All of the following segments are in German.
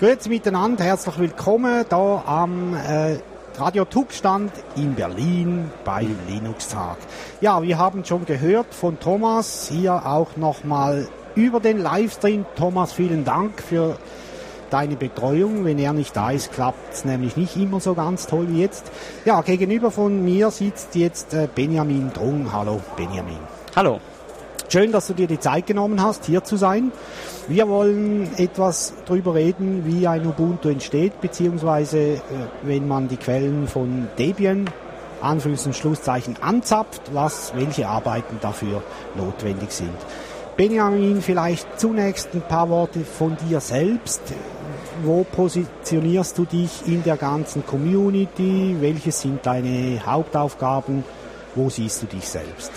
Grüezi miteinander, herzlich willkommen da am äh, Radio Tux stand in Berlin beim Linux-Tag. Ja, wir haben schon gehört von Thomas, hier auch nochmal über den Livestream. Thomas, vielen Dank für deine Betreuung. Wenn er nicht da ist, klappt es nämlich nicht immer so ganz toll wie jetzt. Ja, gegenüber von mir sitzt jetzt äh, Benjamin Drung. Hallo Benjamin. Hallo. Schön, dass du dir die Zeit genommen hast, hier zu sein. Wir wollen etwas darüber reden, wie ein Ubuntu entsteht, beziehungsweise äh, wenn man die Quellen von Debian, Anführungs- und Schlusszeichen, anzapft, was, welche Arbeiten dafür notwendig sind. Benjamin, vielleicht zunächst ein paar Worte von dir selbst. Wo positionierst du dich in der ganzen Community? Welche sind deine Hauptaufgaben? Wo siehst du dich selbst?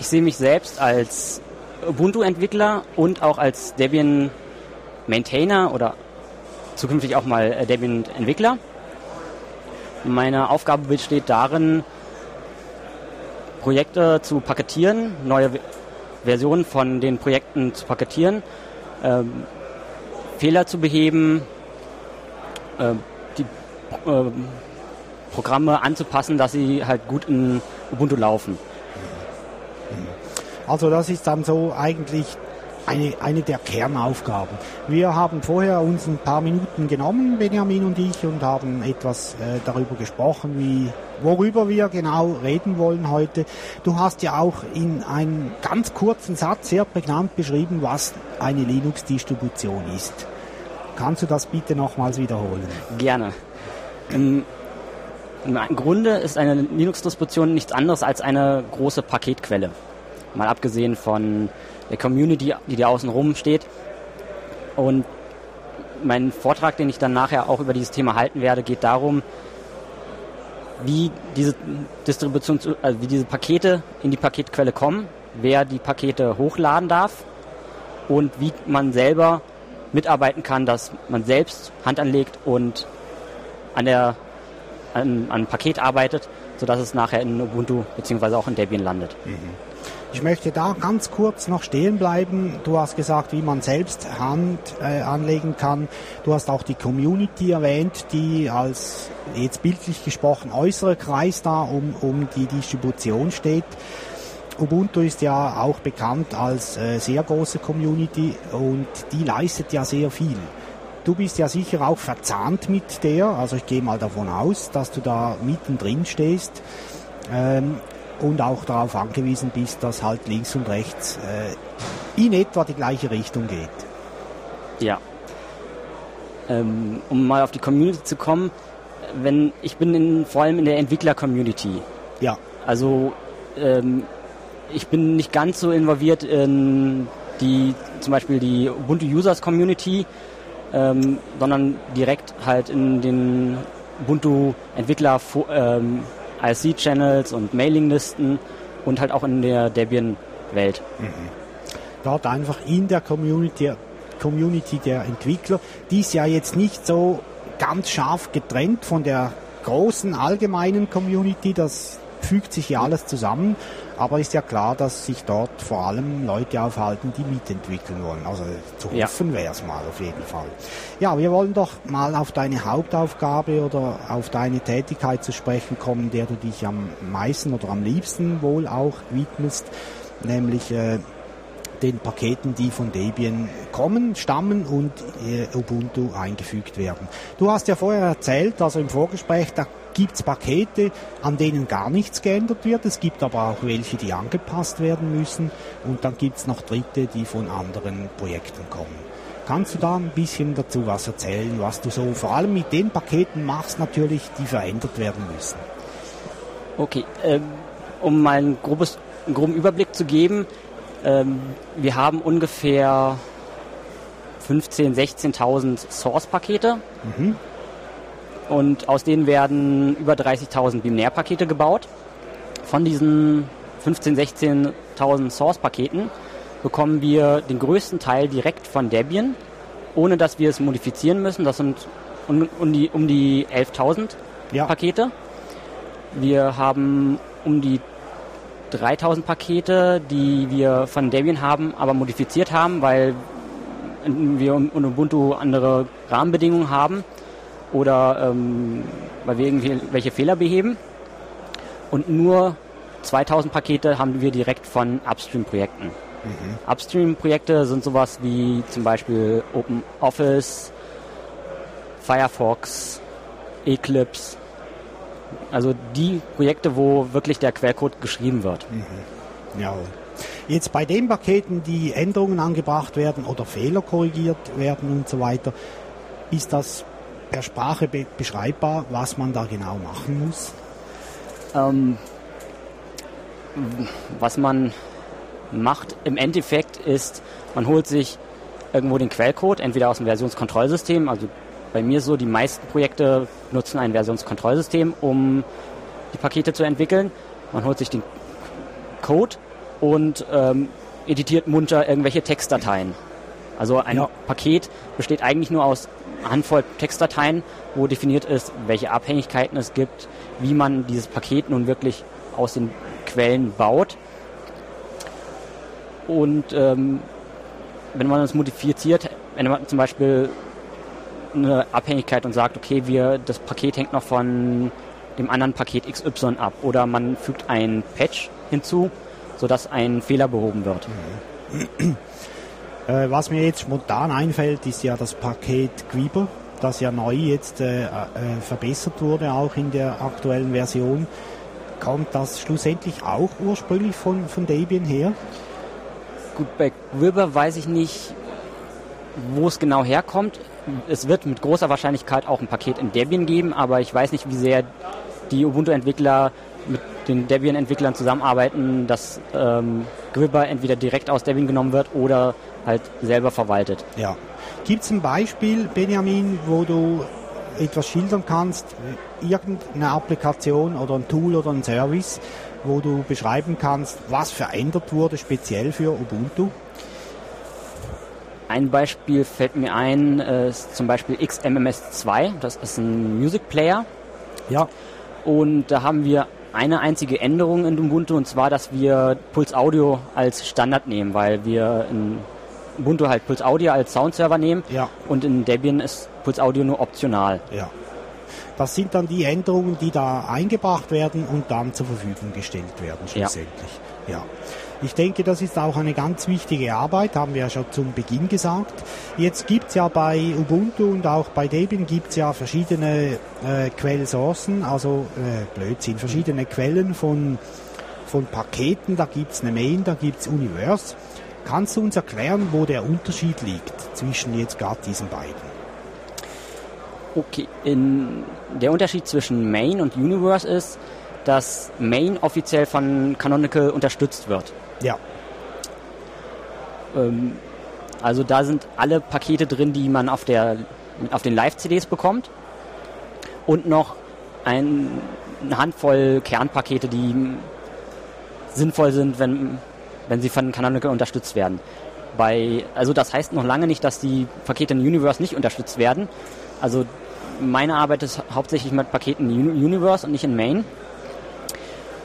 Ich sehe mich selbst als Ubuntu-Entwickler und auch als Debian-Maintainer oder zukünftig auch mal äh, Debian-Entwickler. Meine Aufgabe besteht darin, Projekte zu paketieren, neue Versionen von den Projekten zu paketieren, ähm, Fehler zu beheben, äh, die äh, Programme anzupassen, dass sie halt gut in Ubuntu laufen. Also das ist dann so eigentlich eine, eine der Kernaufgaben. Wir haben vorher uns ein paar Minuten genommen, Benjamin und ich, und haben etwas äh, darüber gesprochen, wie, worüber wir genau reden wollen heute. Du hast ja auch in einem ganz kurzen Satz sehr prägnant beschrieben, was eine Linux-Distribution ist. Kannst du das bitte nochmals wiederholen? Gerne. Im, Grunde ist eine Linux-Distribution nichts anderes als eine große Paketquelle. Mal abgesehen von der Community, die da außen rum steht. Und mein Vortrag, den ich dann nachher auch über dieses Thema halten werde, geht darum, wie diese Distribution, also wie diese Pakete in die Paketquelle kommen, wer die Pakete hochladen darf und wie man selber mitarbeiten kann, dass man selbst Hand anlegt und an der an, an Paket arbeitet, sodass es nachher in Ubuntu bzw. auch in Debian landet. Mhm. Ich möchte da ganz kurz noch stehen bleiben. Du hast gesagt, wie man selbst Hand äh, anlegen kann. Du hast auch die Community erwähnt, die als jetzt bildlich gesprochen äußere Kreis da um, um die Distribution steht. Ubuntu ist ja auch bekannt als äh, sehr große Community und die leistet ja sehr viel. Du bist ja sicher auch verzahnt mit der, also ich gehe mal davon aus, dass du da mittendrin stehst. Ähm, und auch darauf angewiesen bist, dass halt links und rechts äh, in etwa die gleiche Richtung geht. Ja. Ähm, um mal auf die Community zu kommen, wenn ich bin in, vor allem in der Entwickler-Community. Ja. Also ähm, ich bin nicht ganz so involviert in die zum Beispiel die Ubuntu Users Community, ähm, sondern direkt halt in den Ubuntu Entwickler ähm, IRC-Channels und Mailinglisten und halt auch in der Debian-Welt. Mhm. Dort einfach in der Community, Community der Entwickler, die ist ja jetzt nicht so ganz scharf getrennt von der großen allgemeinen Community, das fügt sich ja alles zusammen, aber ist ja klar, dass sich dort vor allem Leute aufhalten, die mitentwickeln wollen. Also zu hoffen ja. wäre es mal auf jeden Fall. Ja, wir wollen doch mal auf deine Hauptaufgabe oder auf deine Tätigkeit zu sprechen kommen, der du dich am meisten oder am liebsten wohl auch widmest, nämlich äh, den Paketen, die von Debian kommen, stammen und äh, Ubuntu eingefügt werden. Du hast ja vorher erzählt, also im Vorgespräch, da gibt es Pakete, an denen gar nichts geändert wird. Es gibt aber auch welche, die angepasst werden müssen. Und dann gibt es noch Dritte, die von anderen Projekten kommen. Kannst du da ein bisschen dazu was erzählen, was du so vor allem mit den Paketen machst, natürlich, die verändert werden müssen? Okay, ähm, um mal ein grobes, einen groben Überblick zu geben, ähm, wir haben ungefähr 15.000, 16.000 Source-Pakete. Mhm. Und aus denen werden über 30.000 Binärpakete gebaut. Von diesen 15.000, 16.000 Source-Paketen bekommen wir den größten Teil direkt von Debian, ohne dass wir es modifizieren müssen. Das sind um, um die, um die 11.000 ja. Pakete. Wir haben um die 3000 Pakete, die wir von Debian haben, aber modifiziert haben, weil wir in Ubuntu andere Rahmenbedingungen haben oder ähm, weil wir irgendwelche Fehler beheben. Und nur 2000 Pakete haben wir direkt von Upstream-Projekten. Mhm. Upstream-Projekte sind sowas wie zum Beispiel OpenOffice, Firefox, Eclipse. Also die Projekte, wo wirklich der Quellcode geschrieben wird. Mhm. Ja. Jetzt bei den Paketen, die Änderungen angebracht werden oder Fehler korrigiert werden und so weiter, ist das per Sprache be beschreibbar, was man da genau machen muss? Ähm, was man macht im Endeffekt ist, man holt sich irgendwo den Quellcode, entweder aus dem Versionskontrollsystem, also bei mir so, die meisten Projekte nutzen ein Versionskontrollsystem, um die Pakete zu entwickeln. Man holt sich den Code und ähm, editiert munter irgendwelche Textdateien. Also ein ja. Paket besteht eigentlich nur aus Handvoll Textdateien, wo definiert ist, welche Abhängigkeiten es gibt, wie man dieses Paket nun wirklich aus den Quellen baut. Und ähm, wenn man es modifiziert, wenn man zum Beispiel eine Abhängigkeit und sagt, okay, wir, das Paket hängt noch von dem anderen Paket XY ab oder man fügt ein Patch hinzu, sodass ein Fehler behoben wird. Äh, was mir jetzt spontan einfällt, ist ja das Paket Quiber, das ja neu jetzt äh, äh, verbessert wurde, auch in der aktuellen Version. Kommt das schlussendlich auch ursprünglich von, von Debian her? Gut, bei Quiber weiß ich nicht, wo es genau herkommt. Es wird mit großer Wahrscheinlichkeit auch ein Paket in Debian geben, aber ich weiß nicht, wie sehr die Ubuntu-Entwickler mit den Debian-Entwicklern zusammenarbeiten, dass ähm, Gripper entweder direkt aus Debian genommen wird oder halt selber verwaltet. Ja. Gibt es ein Beispiel, Benjamin, wo du etwas schildern kannst, irgendeine Applikation oder ein Tool oder ein Service, wo du beschreiben kannst, was verändert wurde speziell für Ubuntu? Ein Beispiel fällt mir ein, äh, ist zum Beispiel XMMS2, das ist ein Music Player. Ja. Und da haben wir eine einzige Änderung in Ubuntu und zwar, dass wir Pulse Audio als Standard nehmen, weil wir in Ubuntu halt Pulse Audio als Soundserver nehmen ja. und in Debian ist Pulse Audio nur optional. Ja. Das sind dann die Änderungen, die da eingebracht werden und dann zur Verfügung gestellt werden schlussendlich. Ja. ja. Ich denke, das ist auch eine ganz wichtige Arbeit, haben wir ja schon zum Beginn gesagt. Jetzt gibt es ja bei Ubuntu und auch bei Debian gibt es ja verschiedene äh, Quellsourcen, also äh, Blödsinn, verschiedene Quellen von, von Paketen. Da gibt es eine Main, da gibt es Universe. Kannst du uns erklären, wo der Unterschied liegt zwischen jetzt gerade diesen beiden? Okay, in, der Unterschied zwischen Main und Universe ist, dass Main offiziell von Canonical unterstützt wird. Ja. Ähm, also da sind alle Pakete drin, die man auf, der, auf den Live-CDs bekommt. Und noch ein, eine Handvoll Kernpakete, die sinnvoll sind, wenn, wenn sie von Canonical unterstützt werden. Bei, also das heißt noch lange nicht, dass die Pakete in Universe nicht unterstützt werden. Also meine Arbeit ist hauptsächlich mit Paketen in Universe und nicht in Main.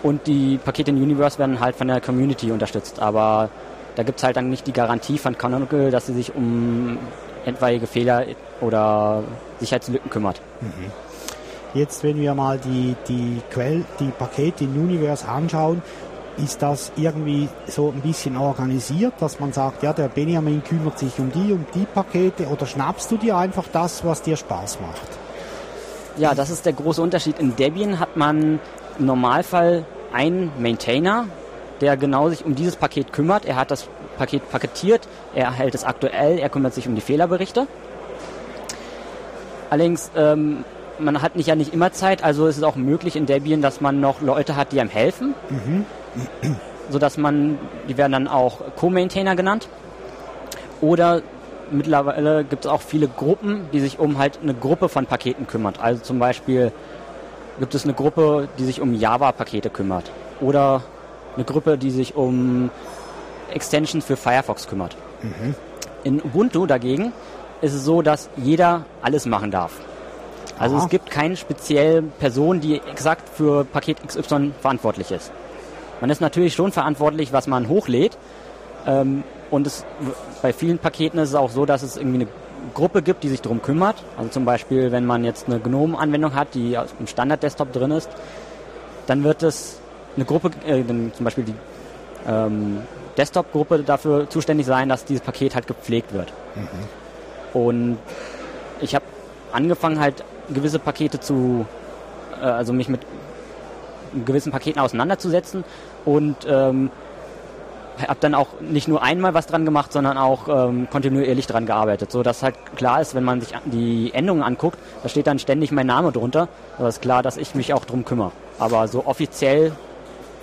Und die Pakete in Universe werden halt von der Community unterstützt. Aber da gibt es halt dann nicht die Garantie von Canonical, dass sie sich um etwaige Fehler oder Sicherheitslücken kümmert. Mhm. Jetzt, wenn wir mal die, die, Quell, die Pakete in Universe anschauen, ist das irgendwie so ein bisschen organisiert, dass man sagt, ja, der Benjamin kümmert sich um die, um die Pakete oder schnappst du dir einfach das, was dir Spaß macht? Ja, das ist der große Unterschied. In Debian hat man im Normalfall einen Maintainer, der genau sich um dieses Paket kümmert. Er hat das Paket paketiert, er hält es aktuell, er kümmert sich um die Fehlerberichte. Allerdings, ähm, man hat nicht ja nicht immer Zeit, also ist es auch möglich in Debian, dass man noch Leute hat, die einem helfen. Mhm. Sodass man, die werden dann auch Co-Maintainer genannt. Oder mittlerweile gibt es auch viele Gruppen, die sich um halt eine Gruppe von Paketen kümmert. Also zum Beispiel gibt es eine Gruppe, die sich um Java-Pakete kümmert. Oder eine Gruppe, die sich um Extensions für Firefox kümmert. Mhm. In Ubuntu dagegen ist es so, dass jeder alles machen darf. Also Aha. es gibt keine spezielle Person, die exakt für Paket XY verantwortlich ist. Man ist natürlich schon verantwortlich, was man hochlädt. Ähm, und es, bei vielen Paketen ist es auch so, dass es irgendwie eine Gruppe gibt, die sich darum kümmert. Also zum Beispiel, wenn man jetzt eine GNOME-Anwendung hat, die im Standard-Desktop drin ist, dann wird es eine Gruppe, äh, zum Beispiel die ähm, Desktop-Gruppe dafür zuständig sein, dass dieses Paket halt gepflegt wird. Mhm. Und ich habe angefangen halt gewisse Pakete zu, äh, also mich mit gewissen Paketen auseinanderzusetzen und ähm, habe dann auch nicht nur einmal was dran gemacht, sondern auch ähm, kontinuierlich dran gearbeitet, so dass halt klar ist, wenn man sich die Endungen anguckt, da steht dann ständig mein Name drunter. Da ist klar, dass ich mich auch drum kümmere. Aber so offiziell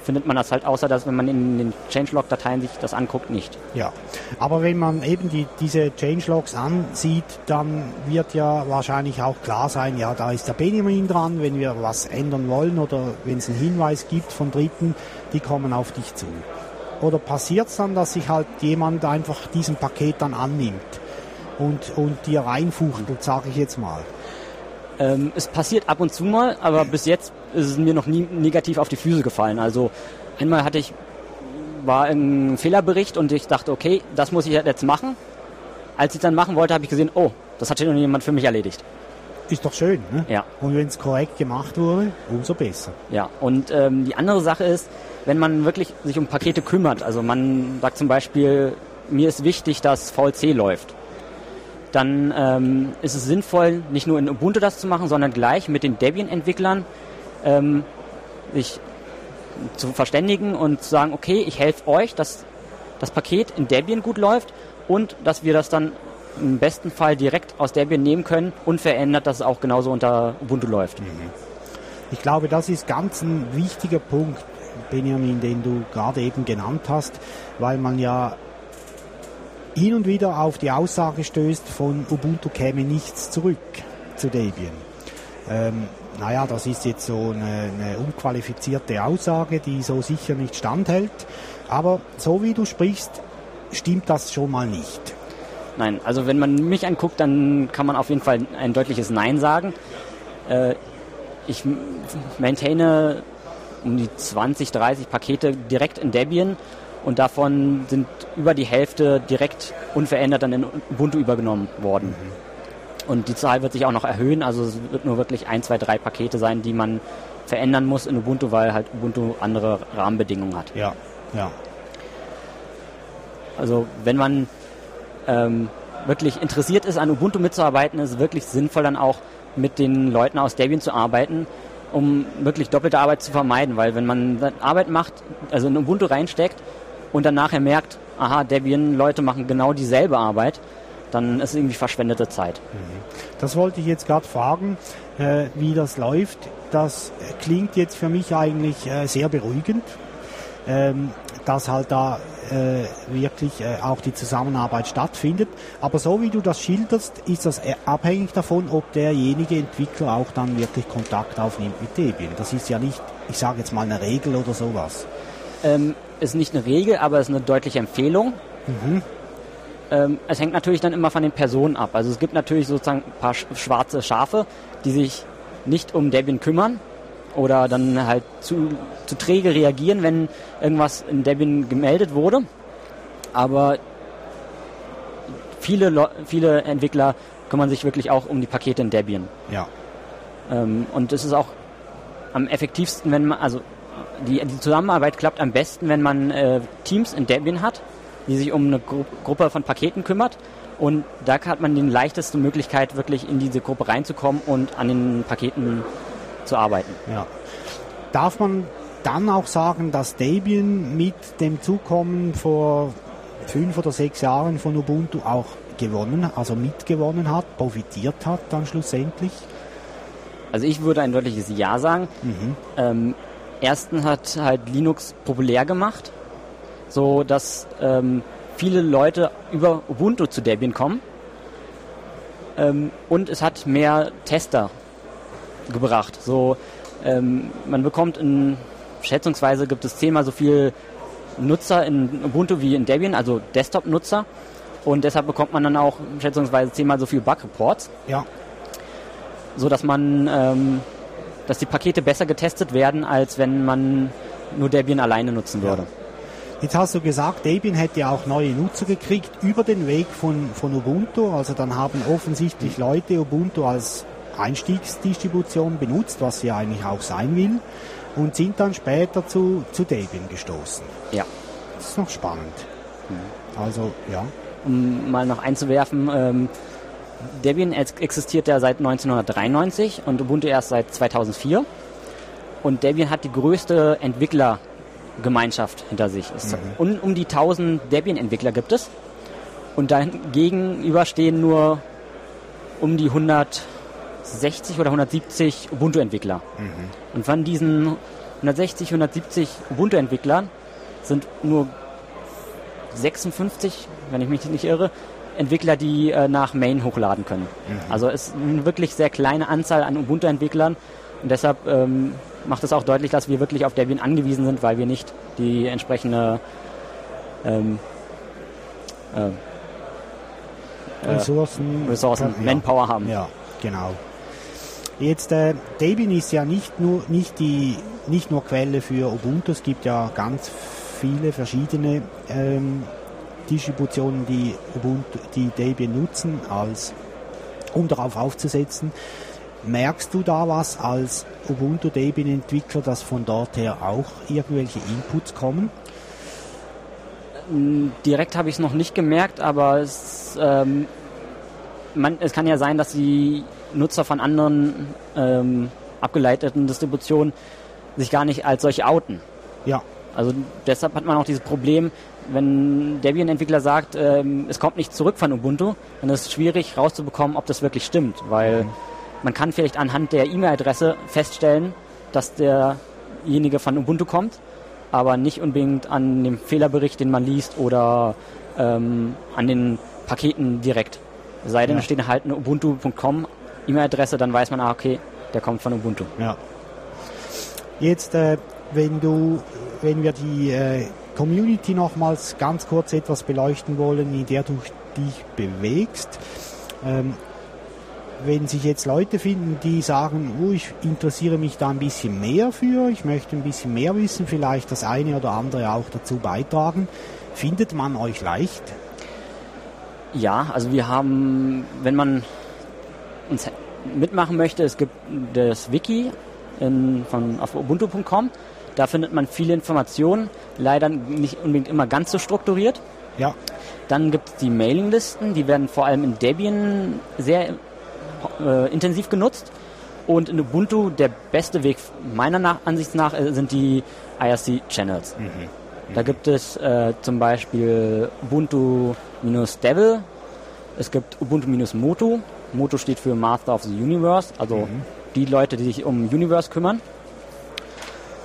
findet man das halt, außer dass wenn man in den Changelog-Dateien sich das anguckt, nicht. Ja, aber wenn man eben die, diese Changelogs ansieht, dann wird ja wahrscheinlich auch klar sein, ja, da ist der Benjamin dran, wenn wir was ändern wollen oder wenn es einen Hinweis gibt von Dritten, die kommen auf dich zu. Oder passiert es dann, dass sich halt jemand einfach diesem Paket dann annimmt und, und dir reinfuchtelt, sage ich jetzt mal? Ähm, es passiert ab und zu mal, aber bis jetzt ist es mir noch nie negativ auf die Füße gefallen. Also einmal hatte ich, war ein Fehlerbericht und ich dachte, okay, das muss ich jetzt machen. Als ich dann machen wollte, habe ich gesehen, oh, das hat schon jemand für mich erledigt. Ist doch schön, ne? Ja. Und wenn es korrekt gemacht wurde, umso besser. Ja, und ähm, die andere Sache ist, wenn man wirklich sich um Pakete kümmert, also man sagt zum Beispiel, mir ist wichtig, dass VLC läuft, dann ähm, ist es sinnvoll, nicht nur in Ubuntu das zu machen, sondern gleich mit den Debian-Entwicklern ähm, sich zu verständigen und zu sagen, okay, ich helfe euch, dass das Paket in Debian gut läuft und dass wir das dann im besten Fall direkt aus Debian nehmen können, unverändert, dass es auch genauso unter Ubuntu läuft. Ich glaube, das ist ganz ein wichtiger Punkt, Benjamin, den du gerade eben genannt hast, weil man ja hin und wieder auf die Aussage stößt, von Ubuntu käme nichts zurück zu Debian. Ähm, naja, das ist jetzt so eine, eine unqualifizierte Aussage, die so sicher nicht standhält. Aber so wie du sprichst, stimmt das schon mal nicht. Nein, also wenn man mich anguckt, dann kann man auf jeden Fall ein deutliches Nein sagen. Äh, ich maintaine um die 20, 30 Pakete direkt in Debian und davon sind über die Hälfte direkt unverändert dann in Ubuntu übergenommen worden. Mhm. Und die Zahl wird sich auch noch erhöhen, also es wird nur wirklich ein, zwei, drei Pakete sein, die man verändern muss in Ubuntu, weil halt Ubuntu andere Rahmenbedingungen hat. Ja, ja. Also wenn man ähm, wirklich interessiert ist, an Ubuntu mitzuarbeiten, ist es wirklich sinnvoll dann auch mit den Leuten aus Debian zu arbeiten, um wirklich doppelte Arbeit zu vermeiden, weil wenn man Arbeit macht, also in Ubuntu reinsteckt und dann nachher merkt, aha, Debian-Leute machen genau dieselbe Arbeit, dann ist es irgendwie verschwendete Zeit. Mhm. Das wollte ich jetzt gerade fragen, äh, wie das läuft. Das klingt jetzt für mich eigentlich äh, sehr beruhigend, ähm, dass halt da äh, wirklich äh, auch die Zusammenarbeit stattfindet. Aber so wie du das schilderst, ist das äh, abhängig davon, ob derjenige Entwickler auch dann wirklich Kontakt aufnimmt mit Debian. Das ist ja nicht, ich sage jetzt mal eine Regel oder sowas. Ähm, ist nicht eine Regel, aber ist eine deutliche Empfehlung. Mhm. Ähm, es hängt natürlich dann immer von den Personen ab. Also es gibt natürlich sozusagen ein paar schwarze Schafe, die sich nicht um Debian kümmern oder dann halt zu, zu träge reagieren, wenn irgendwas in Debian gemeldet wurde. Aber viele, viele Entwickler kümmern sich wirklich auch um die Pakete in Debian. Ja. Ähm, und es ist auch am effektivsten, wenn man, also die, die Zusammenarbeit klappt am besten, wenn man äh, Teams in Debian hat, die sich um eine Gru Gruppe von Paketen kümmert. Und da hat man die leichteste Möglichkeit, wirklich in diese Gruppe reinzukommen und an den Paketen zu arbeiten. Ja. Darf man dann auch sagen, dass Debian mit dem Zukommen vor fünf oder sechs Jahren von Ubuntu auch gewonnen, also mitgewonnen hat, profitiert hat dann schlussendlich? Also ich würde ein deutliches Ja sagen. Mhm. Ähm, erstens hat halt Linux populär gemacht, so dass ähm, viele Leute über Ubuntu zu Debian kommen. Ähm, und es hat mehr Tester gebracht. So, ähm, man bekommt in, schätzungsweise gibt es zehnmal so viel Nutzer in Ubuntu wie in Debian, also Desktop-Nutzer. Und deshalb bekommt man dann auch schätzungsweise zehnmal so viel Bug-Reports. Ja. So dass man, ähm, dass die Pakete besser getestet werden, als wenn man nur Debian alleine nutzen würde. Ja. Jetzt hast du gesagt, Debian hätte auch neue Nutzer gekriegt über den Weg von, von Ubuntu. Also dann haben offensichtlich Leute Ubuntu als Einstiegsdistribution benutzt, was sie eigentlich auch sein will, und sind dann später zu, zu Debian gestoßen. Ja. Das ist noch spannend. Also, ja. Um mal noch einzuwerfen, ähm, Debian ex- existiert ja seit 1993 und Ubuntu erst seit 2004. Und Debian hat die größte Entwicklergemeinschaft hinter sich. Es um, um die 1000 Debian-Entwickler gibt es. Und dagegenüber stehen nur um die 160 oder 170 Ubuntu-Entwickler. Und von diesen 160, 170 Ubuntu-Entwicklern sind nur 56, wenn ich mich nicht irre, Entwickler, die äh, nach Main hochladen können. Also es ist eine wirklich sehr kleine Anzahl an Ubuntu-Entwicklern und deshalb ähm, macht es auch deutlich, dass wir wirklich auf Debian angewiesen sind, weil wir nicht die entsprechende ähm, äh, äh, Ressourcen, Ressourcen. Manpower haben. Ja, genau. Jetzt, äh, Debian ist ja nicht nur, nicht, die, nicht nur Quelle für Ubuntu, es gibt ja ganz viele verschiedene ähm, Distributionen, die Ubuntu, die Debian nutzen, als, um darauf aufzusetzen. Merkst du da was als Ubuntu Debian Entwickler, dass von dort her auch irgendwelche Inputs kommen? Direkt habe ich es noch nicht gemerkt, aber es, ähm, man, es kann ja sein, dass die Nutzer von anderen ähm, abgeleiteten Distributionen sich gar nicht als solche outen. Ja, Also deshalb hat man auch dieses Problem, wenn Debian-Entwickler sagt, ähm, es kommt nicht zurück von Ubuntu, dann ist es schwierig rauszubekommen, ob das wirklich stimmt, weil man kann vielleicht anhand der E-Mail-Adresse feststellen, dass derjenige von Ubuntu kommt, aber nicht unbedingt an dem Fehlerbericht, den man liest oder ähm, an den Paketen direkt. Es sei denn, Ja. es steht halt eine ubuntu.com E-Mail-Adresse, dann weiß man, ah, okay, der kommt von Ubuntu. Ja. Jetzt, äh, wenn du, wenn wir die äh, Community nochmals ganz kurz etwas beleuchten wollen, in der du dich bewegst, ähm, wenn sich jetzt Leute finden, die sagen, oh, ich interessiere mich da ein bisschen mehr für, ich möchte ein bisschen mehr wissen, vielleicht das eine oder andere auch dazu beitragen, findet man euch leicht? Ja, also wir haben, wenn man uns mitmachen möchte, es gibt das Wiki in, von, auf ubuntu.com. Da findet man viele Informationen, leider nicht unbedingt immer ganz so strukturiert. Ja, Dann gibt es die Mailinglisten, die werden vor allem in Debian sehr äh, intensiv genutzt. Und in Ubuntu der beste Weg meiner nach, Ansicht nach äh, sind die IRC-Channels. Da gibt es äh, zum Beispiel Ubuntu-Devil, es gibt Ubuntu-Motu. Motu steht für Master of the Universe, also die Leute, die sich um Universe kümmern.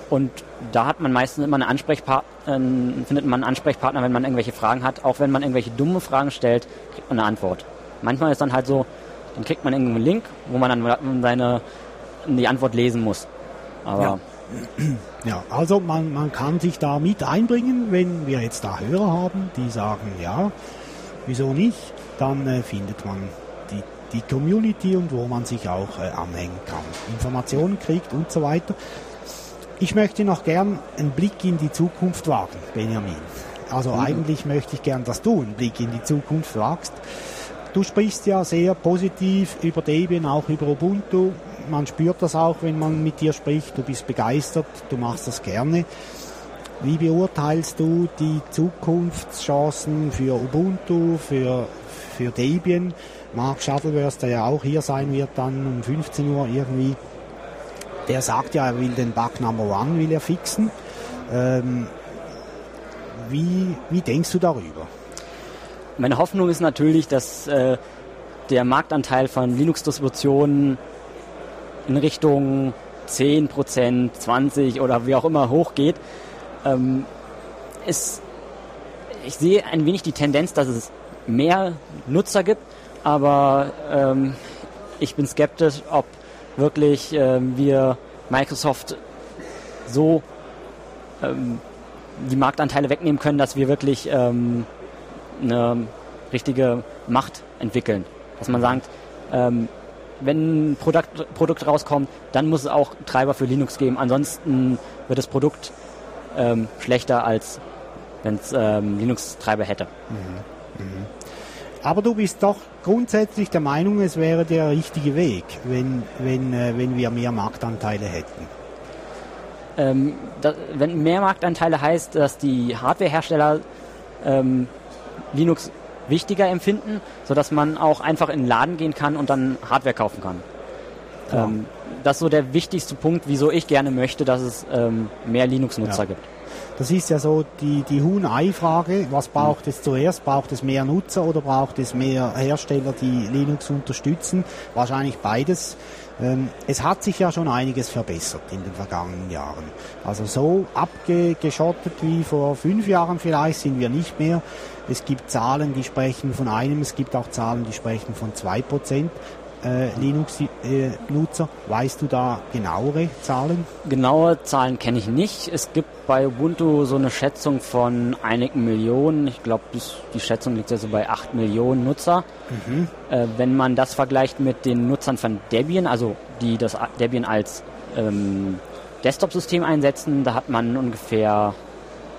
Und da hat man meistens immer eine Ansprechpartner, äh, findet man einen Ansprechpartner, wenn man irgendwelche Fragen hat. Auch wenn man irgendwelche dumme Fragen stellt, kriegt man eine Antwort. Manchmal ist dann halt so, dann kriegt man irgendeinen Link, wo man dann seine, die Antwort lesen muss. Aber Ja. Ja, also man, man kann sich da mit einbringen, wenn wir jetzt da Hörer haben, die sagen, ja, wieso nicht, dann äh, findet man die, die Community und wo man sich auch äh, anhängen kann, Informationen kriegt und so weiter. Ich möchte noch gern einen Blick in die Zukunft wagen, Benjamin. Also eigentlich möchte ich gern, dass du einen Blick in die Zukunft wagst. Du sprichst ja sehr positiv über Debian, auch über Ubuntu. Man spürt das auch, wenn man mit dir spricht. Du bist begeistert, du machst das gerne. Wie beurteilst du die Zukunftschancen für Ubuntu, für, für Debian? Mark Shuttleworth, der ja auch hier sein wird, dann um 15 Uhr irgendwie, der sagt ja, er will den Bug Number One will er fixen. Ähm, wie, wie denkst du darüber? Meine Hoffnung ist natürlich, dass äh, der Marktanteil von Linux-Distributionen in Richtung 10%, 20 oder wie auch immer hochgeht. Ähm, ist, ich sehe ein wenig die Tendenz, dass es mehr Nutzer gibt, aber ähm, ich bin skeptisch, ob wirklich ähm, wir Microsoft so ähm, die Marktanteile wegnehmen können, dass wir wirklich ähm, eine richtige Macht entwickeln. Dass man sagt, ähm, wenn ein Produkt, Produkt rauskommt, dann muss es auch Treiber für Linux geben. Ansonsten wird das Produkt ähm, schlechter als wenn es ähm, Linux-Treiber hätte. Aber du bist doch grundsätzlich der Meinung, es wäre der richtige Weg, wenn, wenn, äh, wenn wir mehr Marktanteile hätten. Ähm, da, wenn mehr Marktanteile heißt, dass die Hardwarehersteller ähm, Linux wichtiger empfinden, sodass man auch einfach in den Laden gehen kann und dann Hardware kaufen kann. Ja. Ähm, das ist so der wichtigste Punkt, wieso ich gerne möchte, dass es ähm, mehr Linux-Nutzer Ja. gibt. Das ist ja so die, die Huhn-Ei-Frage. Was braucht es zuerst? Braucht es mehr Nutzer oder braucht es mehr Hersteller, die Linux unterstützen? Wahrscheinlich beides. Ähm, es hat sich ja schon einiges verbessert in den vergangenen Jahren. Also so abgeschottet wie vor fünf Jahren vielleicht sind wir nicht mehr. Es gibt Zahlen, die sprechen von einem, es gibt auch Zahlen, die sprechen von zwei Prozent äh, Linux-Nutzer. weißt du da genauere Zahlen? Genaue Zahlen kenne ich nicht. Es gibt bei Ubuntu so eine Schätzung von einigen Millionen. Ich glaube, die Schätzung liegt ja so bei 8 Millionen Nutzer. Äh, wenn man das vergleicht mit den Nutzern von Debian, also die das Debian als ähm, Desktop-System einsetzen, da hat man ungefähr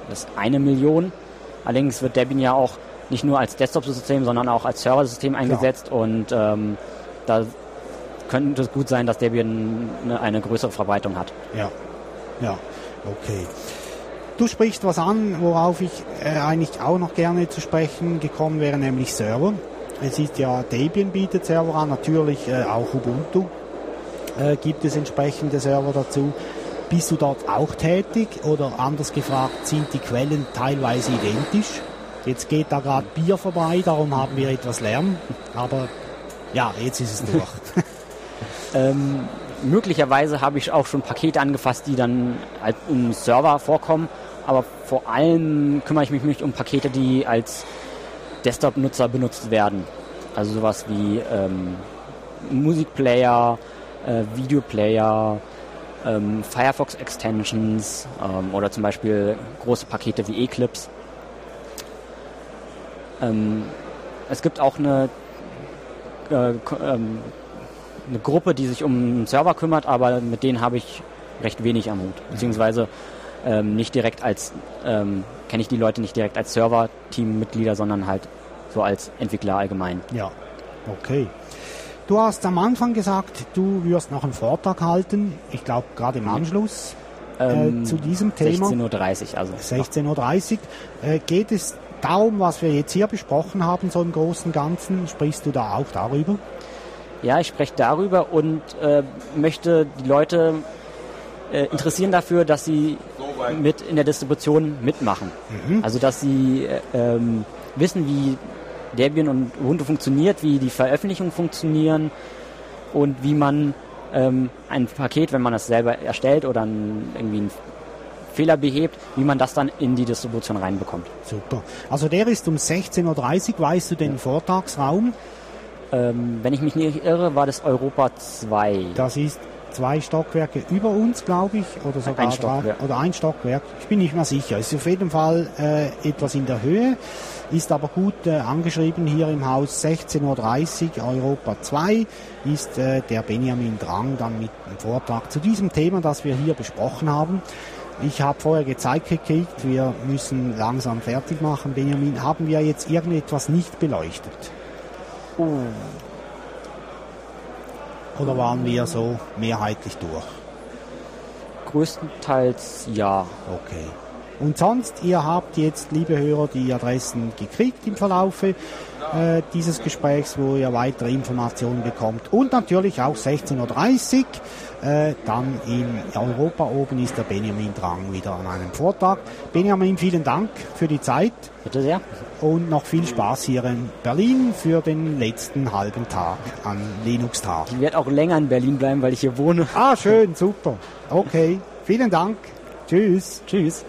das eine Million. Allerdings wird Debian ja auch nicht nur als Desktop-System, sondern auch als Serversystem eingesetzt und ähm, da könnte es gut sein, dass Debian eine, eine größere Verbreitung hat. Ja, ja, okay. Du sprichst was an, worauf ich äh, eigentlich auch noch gerne zu sprechen gekommen wäre, nämlich Server. Es ist ja Debian bietet Server an, natürlich äh, auch Ubuntu äh, gibt es entsprechende Server dazu. Bist du dort auch tätig oder anders gefragt, sind die Quellen teilweise identisch? Jetzt geht da gerade Bier vorbei, darum haben wir etwas Lärm, aber ja, jetzt ist es durch. Ähm, möglicherweise habe ich auch schon Pakete angefasst, die dann als im Server vorkommen, aber vor allem kümmere ich mich nicht um Pakete, die als Desktop-Nutzer benutzt werden. Also sowas wie ähm, Musikplayer, äh, Videoplayer, ähm, Firefox-Extensions ähm, oder zum Beispiel große Pakete wie Eclipse. Ähm, es gibt auch eine äh, ähm, eine Gruppe, die sich um einen Server kümmert, aber mit denen habe ich recht wenig am Hut. Beziehungsweise ähm, nicht direkt als, ähm, kenne ich die Leute nicht direkt als Server-Team-Mitglieder, sondern halt so als Entwickler allgemein. Ja, okay. Du hast am Anfang gesagt, du wirst noch einen Vortrag halten, ich glaube gerade im Anschluss äh, zu diesem Thema. 16.30 Uhr, also 16.30 Uhr. Äh, geht es darum, was wir jetzt hier besprochen haben, so im Großen und Ganzen? Sprichst du da auch darüber? Ja, ich spreche darüber und äh, möchte die Leute äh, interessieren dafür, dass sie mit in der Distribution mitmachen. Also dass sie äh, ähm, wissen, wie Debian und Ubuntu funktioniert, wie die Veröffentlichungen funktionieren und wie man ähm, ein Paket, wenn man das selber erstellt oder einen, irgendwie einen Fehler behebt, wie man das dann in die Distribution reinbekommt. Super. Also der ist um 16.30 Uhr, weißt du den Vortragsraum? Ähm, wenn ich mich nicht irre, war das Europa 2. Das ist zwei Stockwerke über uns, glaube ich, oder sogar Ein Stockwerk. oder ein Stockwerk. Ich bin nicht mehr sicher. Ist auf jeden Fall äh, etwas in der Höhe, ist aber gut äh, angeschrieben hier im Haus 16.30 Uhr, Europa 2, ist äh, der Benjamin Drang dann mit einem Vortrag zu diesem Thema, das wir hier besprochen haben. Ich habe vorher gezeigt gekriegt, wir müssen langsam fertig machen. Benjamin, haben wir jetzt irgendetwas nicht beleuchtet? Oder waren wir so mehrheitlich durch? Größtenteils ja. Okay. Und sonst, ihr habt jetzt, liebe Hörer, die Adressen gekriegt im Verlaufe äh, dieses Gesprächs, wo ihr weitere Informationen bekommt. Und natürlich auch 16.30 Uhr, äh, dann in Europa oben ist der Benjamin Drang wieder an einem Vortrag. Benjamin, vielen Dank für die Zeit Bitte sehr. und noch viel Spaß hier in Berlin für den letzten halben Tag an Linux-Tag. Ich werde auch länger in Berlin bleiben, weil ich hier wohne. Ah, schön, super. Okay, vielen Dank. Tschüss. Tschüss.